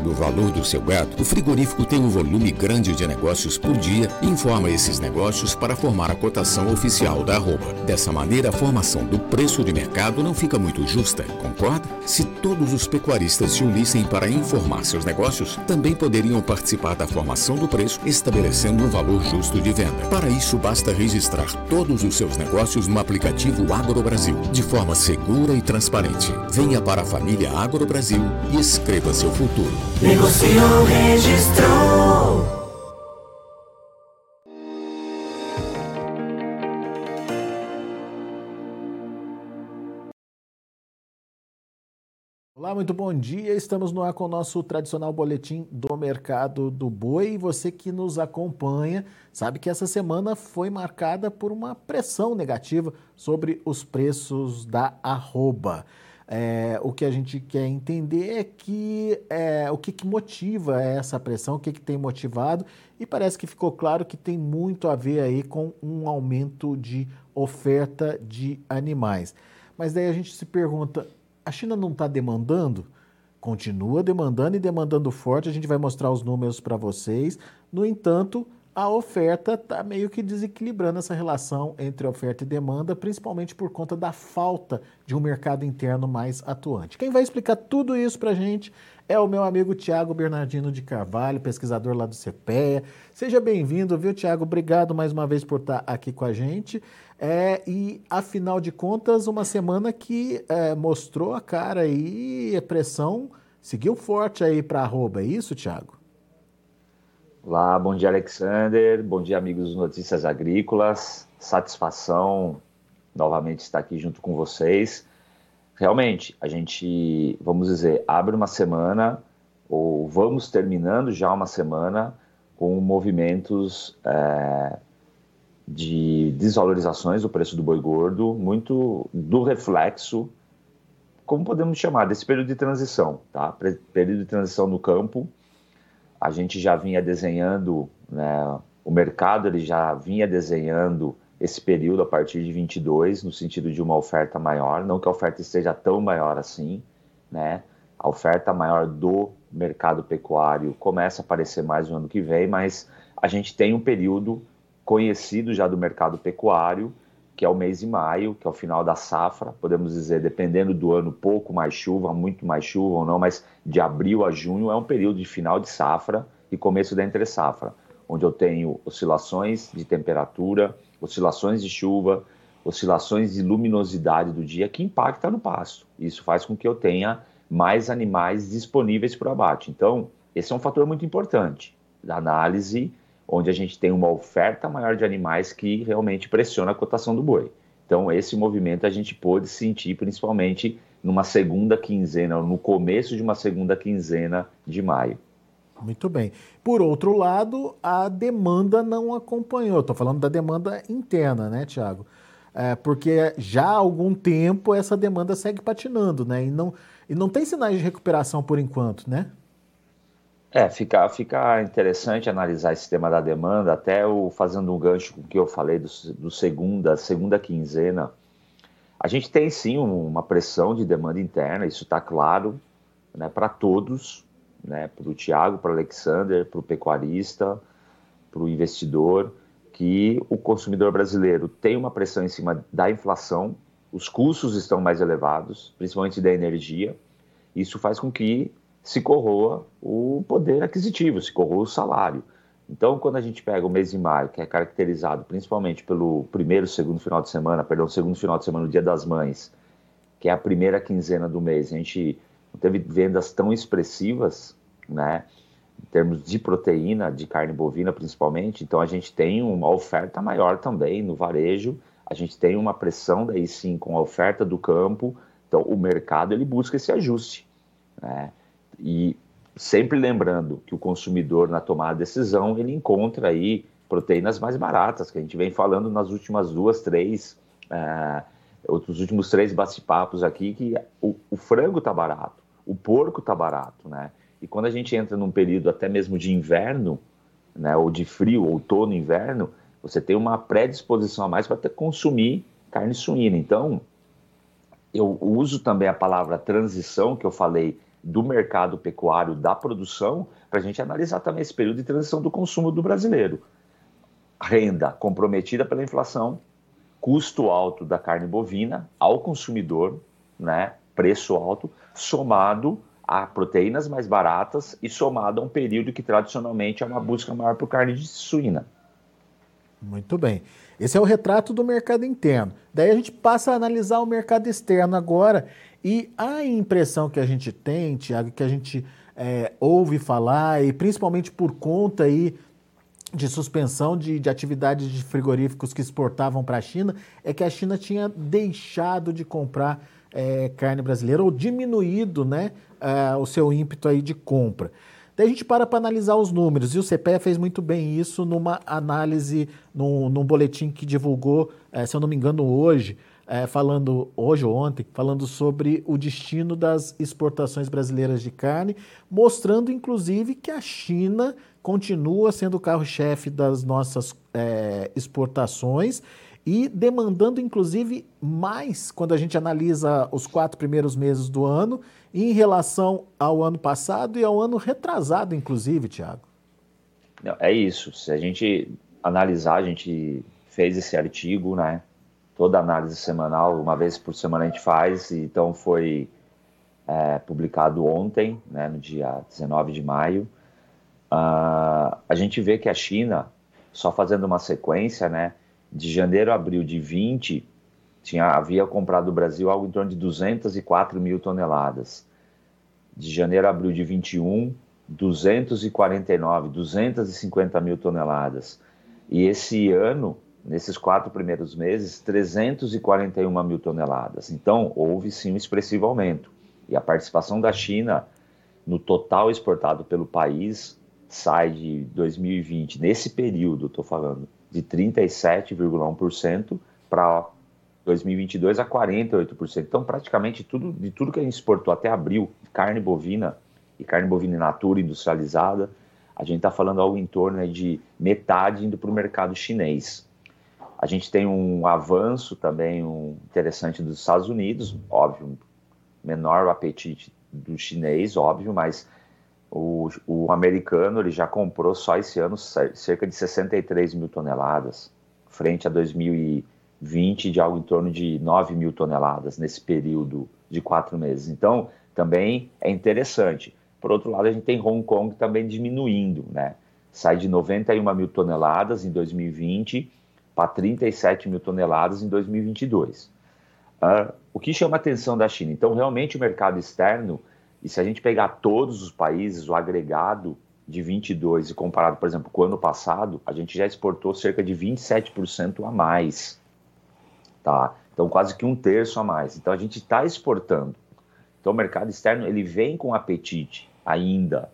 do valor do seu gado, o frigorífico tem um volume grande de negócios por dia e informa esses negócios para formar a cotação oficial da arroba. Dessa maneira, a formação do preço de mercado não fica muito justa, concorda? Se todos os pecuaristas se unissem para informar seus negócios, também poderiam participar da formação do preço, estabelecendo um valor justo de venda. Para isso, basta registrar todos os seus negócios no aplicativo Agro Brasil, de forma segura e transparente. Venha para a família Agro Brasil e escreva seu futuro. Negociou, registrou. Olá, muito bom dia. Estamos no ar com o nosso tradicional boletim do mercado do boi. E você que nos acompanha sabe que essa semana foi marcada por uma pressão negativa sobre os preços da arroba. É, o que a gente quer entender é que é, o que, que, motiva essa pressão, o que, que tem motivado, e parece que ficou claro que tem muito a ver aí com um aumento de oferta de animais. Mas daí a gente se pergunta: a China não está demandando? Continua demandando e demandando forte, a gente vai mostrar os números para vocês. No entanto, a oferta está meio que desequilibrando essa relação entre oferta e demanda, principalmente por conta da falta de um mercado interno mais atuante. Quem vai explicar tudo isso para a gente é o meu amigo Tiago Bernardino de Carvalho, pesquisador lá do CPEA. Seja bem-vindo, viu, Tiago? Obrigado mais uma vez por estar aqui com a gente. É, e, afinal de contas, uma semana que é, mostrou a cara aí, a pressão seguiu forte aí para arroba, é isso, Tiago? Olá, bom dia Alexander, bom dia amigos Notícias Agrícolas, satisfação novamente estar aqui junto com vocês. Realmente, a gente, vamos dizer, abre uma semana, ou vamos terminando já uma semana, com movimentos é, de desvalorizações do preço do boi gordo, muito do reflexo, como podemos chamar, desse período de transição, tá? Período de transição no campo, a gente já vinha desenhando, né, o mercado ele já vinha desenhando esse período a partir de 22, no sentido de uma oferta maior, não que a oferta esteja tão maior assim, né? A oferta maior do mercado pecuário começa a aparecer mais no ano que vem, mas a gente tem um período conhecido já do mercado pecuário, que é o mês de maio, que é o final da safra, podemos dizer, dependendo do ano, pouco mais chuva, muito mais chuva ou não, mas de abril a junho é um período de final de safra e começo da entre safra, onde eu tenho oscilações de temperatura, oscilações de chuva, oscilações de luminosidade do dia que impacta no pasto. Isso faz com que eu tenha mais animais disponíveis para o abate. Então, esse é um fator muito importante da análise onde a gente tem uma oferta maior de animais que realmente pressiona a cotação do boi. Então, esse movimento a gente pôde sentir principalmente numa segunda quinzena, no começo de uma segunda quinzena de maio. Muito bem. Por outro lado, a demanda não acompanhou. Estou falando da demanda interna, né, Tiago? É, porque já há algum tempo essa demanda segue patinando, né? E não, e não tem sinais de recuperação por enquanto, né? É, fica, fica interessante analisar esse tema da demanda, até o, fazendo um gancho com o que eu falei do, do segunda, segunda quinzena. A gente tem sim uma pressão de demanda interna, isso está claro né, para todos, né, para o Tiago, para o Alexander, para o pecuarista, para o investidor, que o consumidor brasileiro tem uma pressão em cima da inflação, os custos estão mais elevados, principalmente da energia. Isso faz com que se corroa o poder aquisitivo, se corroa o salário. Então, quando a gente pega o mês de maio, que é caracterizado principalmente pelo primeiro, segundo final de semana, perdão, segundo final de semana, o Dia das Mães, que é a primeira quinzena do mês, a gente não teve vendas tão expressivas, né, em termos de proteína, de carne bovina principalmente, então a gente tem uma oferta maior também no varejo, a gente tem uma pressão daí sim com a oferta do campo, então o mercado ele busca esse ajuste, né, e sempre lembrando que o consumidor, na tomada de decisão, ele encontra aí proteínas mais baratas, que a gente vem falando nas últimas duas, três, uh, outros últimos três bate-papos aqui, que o, o frango está barato, o porco está barato, né? E quando a gente entra num período até mesmo de inverno, né, ou de frio, outono, inverno, você tem uma predisposição a mais para consumir carne suína. Então, eu uso também a palavra transição, que eu falei do mercado pecuário, da produção, para a gente analisar também esse período de transição do consumo do brasileiro. Renda comprometida pela inflação, custo alto da carne bovina ao consumidor, né, preço alto, somado a proteínas mais baratas e somado a um período que tradicionalmente é uma busca maior por carne de suína. Muito bem. Esse é o retrato do mercado interno. Daí a gente passa a analisar o mercado externo agora e a impressão que a gente tem, Tiago, que a gente é, ouve falar, e principalmente por conta aí de suspensão de, de atividades de frigoríficos que exportavam para a China, é que a China tinha deixado de comprar é, carne brasileira ou diminuído né, é, o seu ímpeto aí de compra. Daí a gente para para analisar os números, e o CPE fez muito bem isso numa análise, num, num boletim que divulgou, é, se eu não me engano, hoje, é, falando hoje ou ontem, falando sobre o destino das exportações brasileiras de carne, mostrando inclusive que a China continua sendo o carro-chefe das nossas é, exportações e demandando inclusive mais quando a gente analisa os quatro primeiros meses do ano em relação ao ano passado e ao ano retrasado, inclusive, Tiago. É isso. Se a gente analisar, a gente fez esse artigo, né? Toda análise semanal, uma vez por semana a gente faz, então foi é, publicado ontem, né, no dia 19 de maio. Uh, a gente vê que a China, só fazendo uma sequência, né, de janeiro a abril de 20, tinha, havia comprado do Brasil algo em torno de 204 mil toneladas. De janeiro a abril de 21, 249, 250 mil toneladas. E esse ano, nesses quatro primeiros meses, 341 mil toneladas. Então, houve sim um expressivo aumento. E a participação da China no total exportado pelo país sai de 2020, nesse período, estou falando, de 37,1% para 2022 a 48%. Então, praticamente tudo de tudo que a gente exportou até abril, carne bovina e carne bovina in natura industrializada, a gente está falando algo em torno de metade indo para o mercado chinês. A gente tem um avanço também um interessante dos Estados Unidos, óbvio, menor o apetite do chinês, óbvio, mas o, o americano ele já comprou só esse ano cerca de 63 mil toneladas, frente a 2020 de algo em torno de 9 mil toneladas nesse período de quatro meses. Então, também é interessante. Por outro lado, a gente tem Hong Kong também diminuindo, né? Sai de 91 mil toneladas em 2020 para 37 mil toneladas em 2022. Uh, ah, o que chama a atenção da China? Então, realmente, o mercado externo, e se a gente pegar todos os países, o agregado de 22 e comparado, por exemplo, com o ano passado, a gente já exportou cerca de 27% a mais. Tá? Então, quase que um terço a mais. Então, a gente está exportando. Então, o mercado externo ele vem com apetite ainda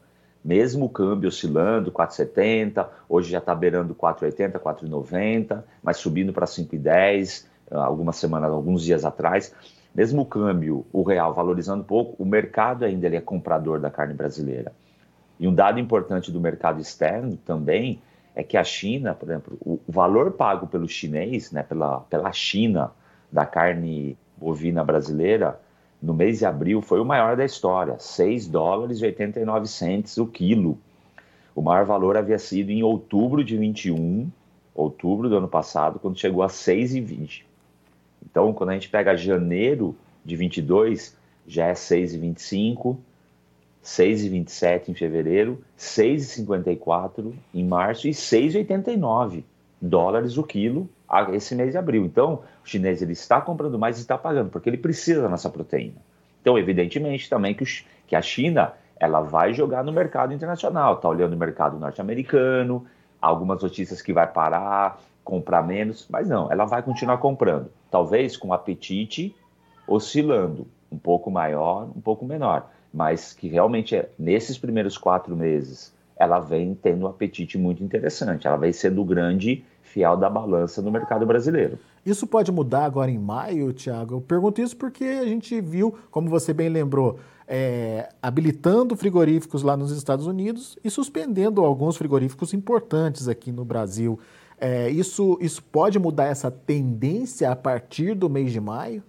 mesmo o câmbio oscilando 4,70, hoje já está beirando 4,80, 4,90, mas subindo para 5,10 ah, algumas semanas, alguns dias atrás. Mesmo o câmbio, o real valorizando pouco, o mercado ainda ele é comprador da carne brasileira. E um dado importante do mercado externo também é que a China, por exemplo, o valor pago pelo chinês, né, pela, pela China, da carne bovina brasileira, no mês de abril foi o maior da história, 6 dólares e 89 centes o quilo. O maior valor havia sido em outubro de 21, outubro do ano passado, quando chegou a 6,20. Então, quando a gente pega janeiro de 22, já é 6,25, 6,27 em fevereiro, 6,54 em março e 6,89 dólares o quilo esse mês de abril. Então, o chinês ele está comprando mais e está pagando, porque ele precisa da nossa proteína. Então, evidentemente, também que, o, que a China ela vai jogar no mercado internacional, está olhando o mercado norte-americano, algumas notícias que vai parar, comprar menos, mas não, ela vai continuar comprando, talvez com apetite oscilando, um pouco maior, um pouco menor, mas que realmente é, nesses primeiros quatro meses ela vem tendo um apetite muito interessante, ela vem sendo grande fiel da balança no mercado brasileiro. Isso pode mudar agora em maio, Tiago? Eu pergunto isso porque a gente viu, como você bem lembrou, é, habilitando frigoríficos lá nos Estados Unidos e suspendendo alguns frigoríficos importantes aqui no Brasil. É, isso, isso pode mudar essa tendência a partir do mês de maio?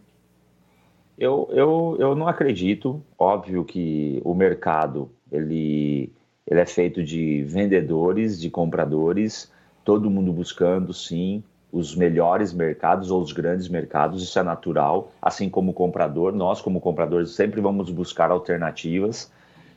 Eu, eu, eu não acredito. Óbvio que o mercado ele, ele é feito de vendedores, de compradores, todo mundo buscando, sim, os melhores mercados ou os grandes mercados, isso é natural. Assim como o comprador, nós, como compradores, sempre vamos buscar alternativas.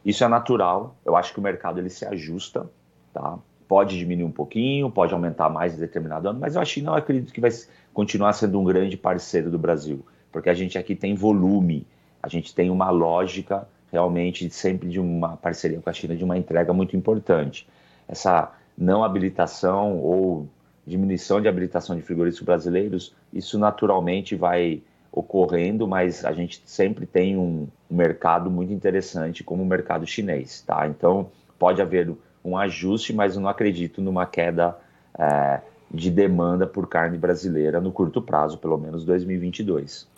Isso é natural. Eu acho que o mercado ele se ajusta, tá? Pode diminuir um pouquinho, pode aumentar mais em determinado ano, mas eu acho que não acredito que vai continuar sendo um grande parceiro do Brasil, porque a gente aqui tem volume, a gente tem uma lógica realmente sempre de uma parceria com a China de uma entrega muito importante. Essa não habilitação ou diminuição de habilitação de frigoríficos brasileiros, isso naturalmente vai ocorrendo, mas a gente sempre tem um, mercado muito interessante como o mercado chinês, tá? Então pode haver um ajuste, mas eu não acredito numa queda é, de demanda por carne brasileira no curto prazo, pelo menos 2022.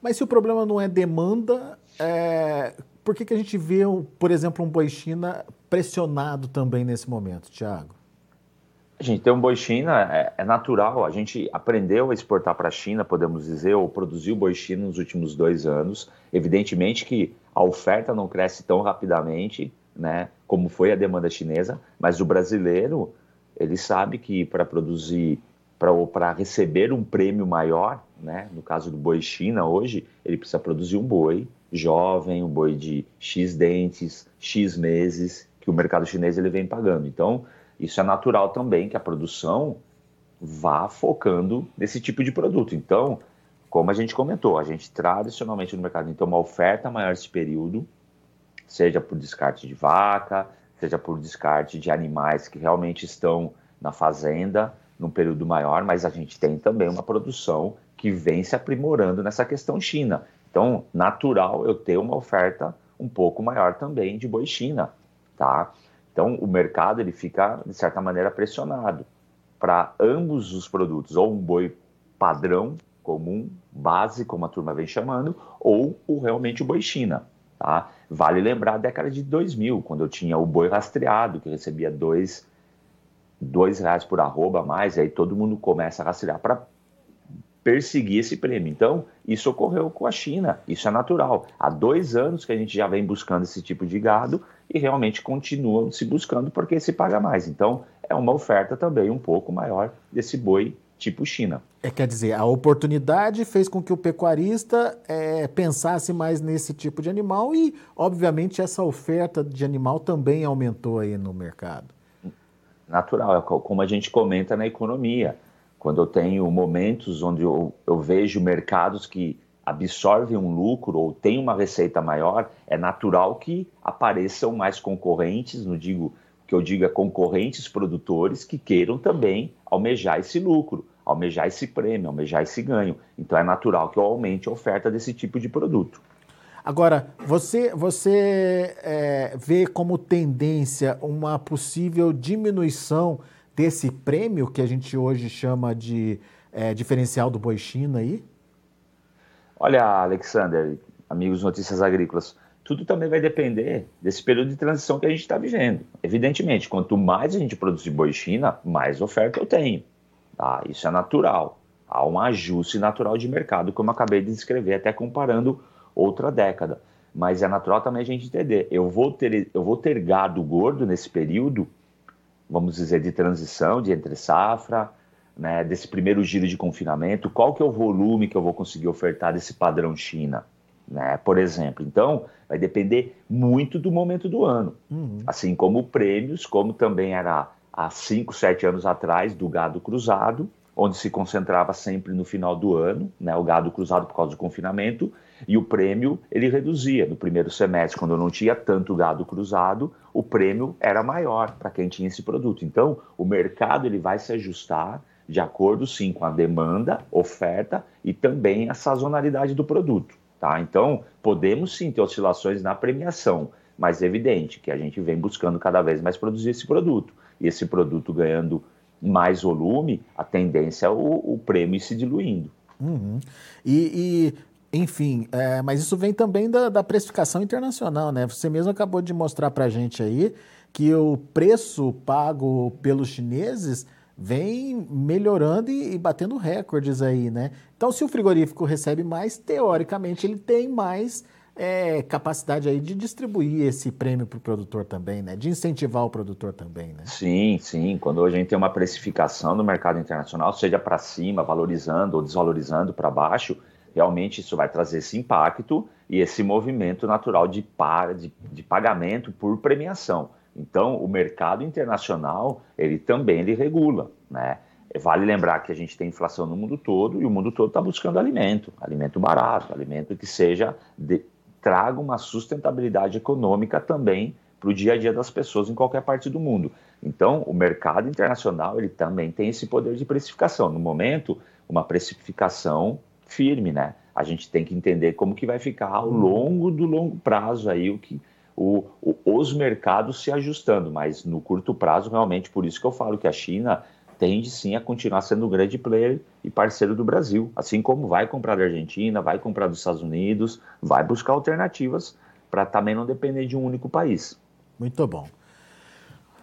Mas se o problema não é demanda, é... por que, que a gente vê, por exemplo, um boi China pressionado também nesse momento, Tiago? A gente tem um boi China, é, é, natural, a gente aprendeu a exportar para a China, podemos dizer, ou produziu boi China nos últimos dois anos. Evidentemente que a oferta não cresce tão rapidamente, né, como foi a demanda chinesa, mas o brasileiro, ele sabe que para produzir, para receber um prêmio maior, né, no caso do boi China hoje, ele precisa produzir um boi jovem, um boi de X dentes, X meses, que o mercado chinês ele vem pagando. Então, isso é natural também que a produção vá focando nesse tipo de produto. Então, como a gente comentou, a gente tradicionalmente no mercado tem uma oferta maior esse período, seja por descarte de vaca, seja por descarte de animais que realmente estão na fazenda num período maior, mas a gente tem também uma produção que vem se aprimorando nessa questão China. Então, natural eu ter uma oferta um pouco maior também de boi China, tá? Então, o mercado ele fica, de certa maneira, pressionado para ambos os produtos, ou um boi padrão, comum, base, como a turma vem chamando, ou o, realmente o boi China. Tá? Vale lembrar a década de 2000, quando eu tinha o boi rastreado, que recebia dois, dois reais por arroba a mais, aí todo mundo começa a rastrear para perseguir esse prêmio. Então, isso ocorreu com a China, isso é natural. Há dois anos que a gente já vem buscando esse tipo de gado, e realmente continuam se buscando porque se paga mais. Então, é uma oferta também um pouco maior desse boi tipo China. É, quer dizer, a oportunidade fez com que o pecuarista é, pensasse mais nesse tipo de animal e, obviamente, essa oferta de animal também aumentou aí no mercado. Natural, é como a gente comenta na economia. Quando eu tenho momentos onde eu, eu vejo mercados que absorve um lucro ou tem uma receita maior, é natural que apareçam mais concorrentes, não digo que eu diga concorrentes produtores que queiram também almejar esse lucro, almejar esse prêmio, almejar esse ganho. Então é natural que eu aumente a oferta desse tipo de produto. Agora, você, você é, vê como tendência uma possível diminuição desse prêmio que a gente hoje chama de é, diferencial do boi China aí? Olha, Alexander, amigos Notícias Agrícolas, tudo também vai depender desse período de transição que a gente está vivendo. Evidentemente, quanto mais a gente produzir boi China, mais oferta eu tenho. Tá? Isso é natural. Há um ajuste natural de mercado, como eu acabei de descrever, até comparando outra década. Mas é natural também a gente entender. Eu vou ter, eu vou ter gado gordo nesse período, vamos dizer, de transição, de entre safra, né, desse primeiro giro de confinamento, qual que é o volume que eu vou conseguir ofertar desse padrão China, né, por exemplo. Então, vai depender muito do momento do ano. Uhum. Assim como prêmios, como também era há 5, 7 anos atrás do gado cruzado, onde se concentrava sempre no final do ano, né, o gado cruzado por causa do confinamento, e o prêmio ele reduzia. No primeiro semestre, quando não tinha tanto gado cruzado, o prêmio era maior para quem tinha esse produto. Então, o mercado ele vai se ajustar de acordo sim com a demanda, oferta e também a sazonalidade do produto. Tá? Então, podemos sim ter oscilações na premiação, mas é evidente que a gente vem buscando cada vez mais produzir esse produto. E esse produto ganhando mais volume, a tendência é o, o prêmio se diluindo. Uhum. E, e, enfim, é, mas isso vem também da, da, precificação internacional, né? Você mesmo acabou de mostrar para gente aí que o preço pago pelos chineses vem melhorando e, e, batendo recordes aí, né? Então, se o frigorífico recebe mais, teoricamente ele tem mais é, capacidade aí de distribuir esse prêmio para o produtor também, né? De incentivar o produtor também, né? Sim, sim. Quando a gente tem uma precificação no mercado internacional, seja para cima, valorizando ou desvalorizando para baixo, realmente isso vai trazer esse impacto e esse movimento natural de, de, de pagamento por premiação. Então, o mercado internacional, ele também ele regula, né? Vale lembrar que a gente tem inflação no mundo todo e o mundo todo está buscando alimento, alimento barato, alimento que seja de, traga uma sustentabilidade econômica também para o dia a dia das pessoas em qualquer parte do mundo. Então, o mercado internacional ele também tem esse poder de precificação. No momento, uma precificação firme, né? A gente tem que entender como que vai ficar ao longo do longo prazo aí o que o, o, os mercados se ajustando, mas no curto prazo, realmente, por isso que eu falo que a China tende sim a continuar sendo um grande player e parceiro do Brasil, assim como vai comprar da Argentina, vai comprar dos Estados Unidos, vai buscar alternativas para também não depender de um único país. Muito bom.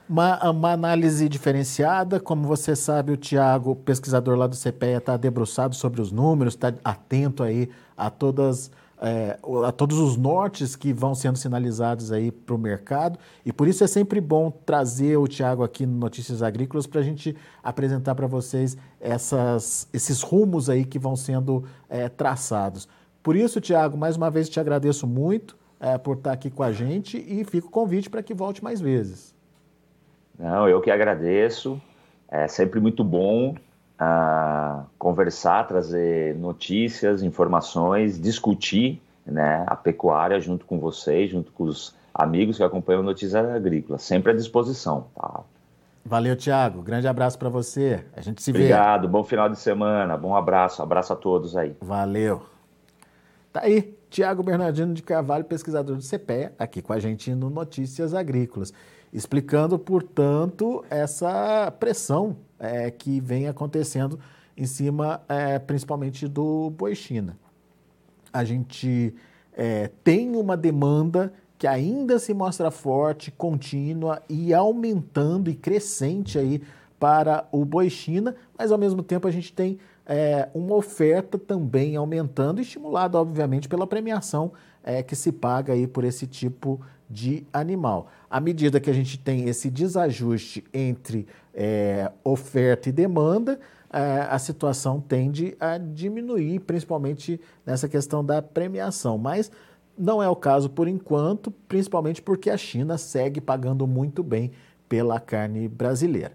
Uma, uma, análise diferenciada, como você sabe, o Tiago, pesquisador lá do CPEA, está debruçado sobre os números, está atento aí a todas é, a todos os nortes que vão sendo sinalizados aí para o mercado. E por isso é sempre bom trazer o Tiago aqui no Notícias Agrícolas para a gente apresentar para vocês essas, esses rumos aí que vão sendo é, traçados. Por isso, Tiago, mais uma vez te agradeço muito é, por estar aqui com a gente e fica o convite para que volte mais vezes. Não, eu que agradeço. É sempre muito bom conversar, trazer notícias, informações, discutir né, a pecuária junto com vocês, junto com os amigos que acompanham Notícias Agrícolas, sempre à disposição. Tá? Valeu, Tiago. Grande abraço para você. A gente se Obrigado, vê. Obrigado, bom final de semana, bom abraço, abraço a todos aí. Valeu. Tá aí, Tiago Bernardino de Carvalho, pesquisador do CPEA, aqui com a gente no Notícias Agrícolas, explicando, portanto, essa pressão é, que vem acontecendo em cima, é, principalmente do boi China. A gente é, tem uma demanda que ainda se mostra forte, contínua e aumentando e crescente aí para o boi China, mas ao mesmo tempo a gente tem é, uma oferta também aumentando, estimulada obviamente pela premiação é, que se paga aí por esse tipo de animal. À medida que a gente tem esse desajuste entre é, oferta e demanda, é, a situação tende a diminuir, principalmente nessa questão da premiação. Mas não é o caso por enquanto, principalmente porque a China segue pagando muito bem pela carne brasileira.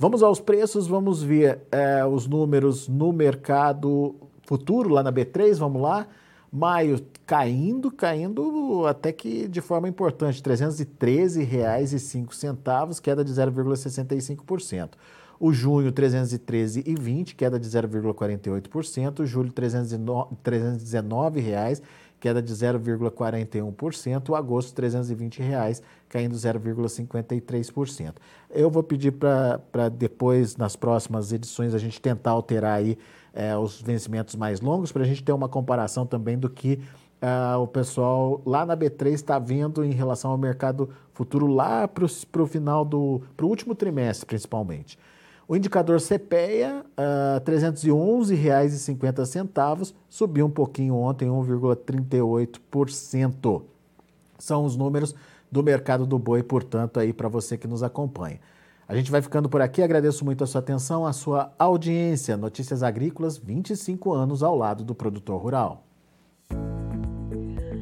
Vamos aos preços, vamos ver é, os números no mercado futuro, lá na B3, vamos lá. Maio caindo, caindo até que de forma importante, R$ 313,05, queda de 0,65%. O junho, R$ 313,20, queda de 0,48%. Julho, 319 reais, queda de 0,41%. O agosto, 320 reais, caindo 0,53%. Eu vou pedir para depois, nas próximas edições, a gente tentar alterar aí é, os vencimentos mais longos, para a gente ter uma comparação também do que é, o pessoal lá na B3 está vendo em relação ao mercado futuro lá para o final do para o último trimestre, principalmente. O indicador CPEA, uh, R$ 311,50, subiu um pouquinho ontem, 1,38%. São os números do mercado do boi, portanto, aí para você que nos acompanha. A gente vai ficando por aqui. Agradeço muito a sua atenção, a sua audiência. Notícias Agrícolas, 25 anos ao lado do produtor rural.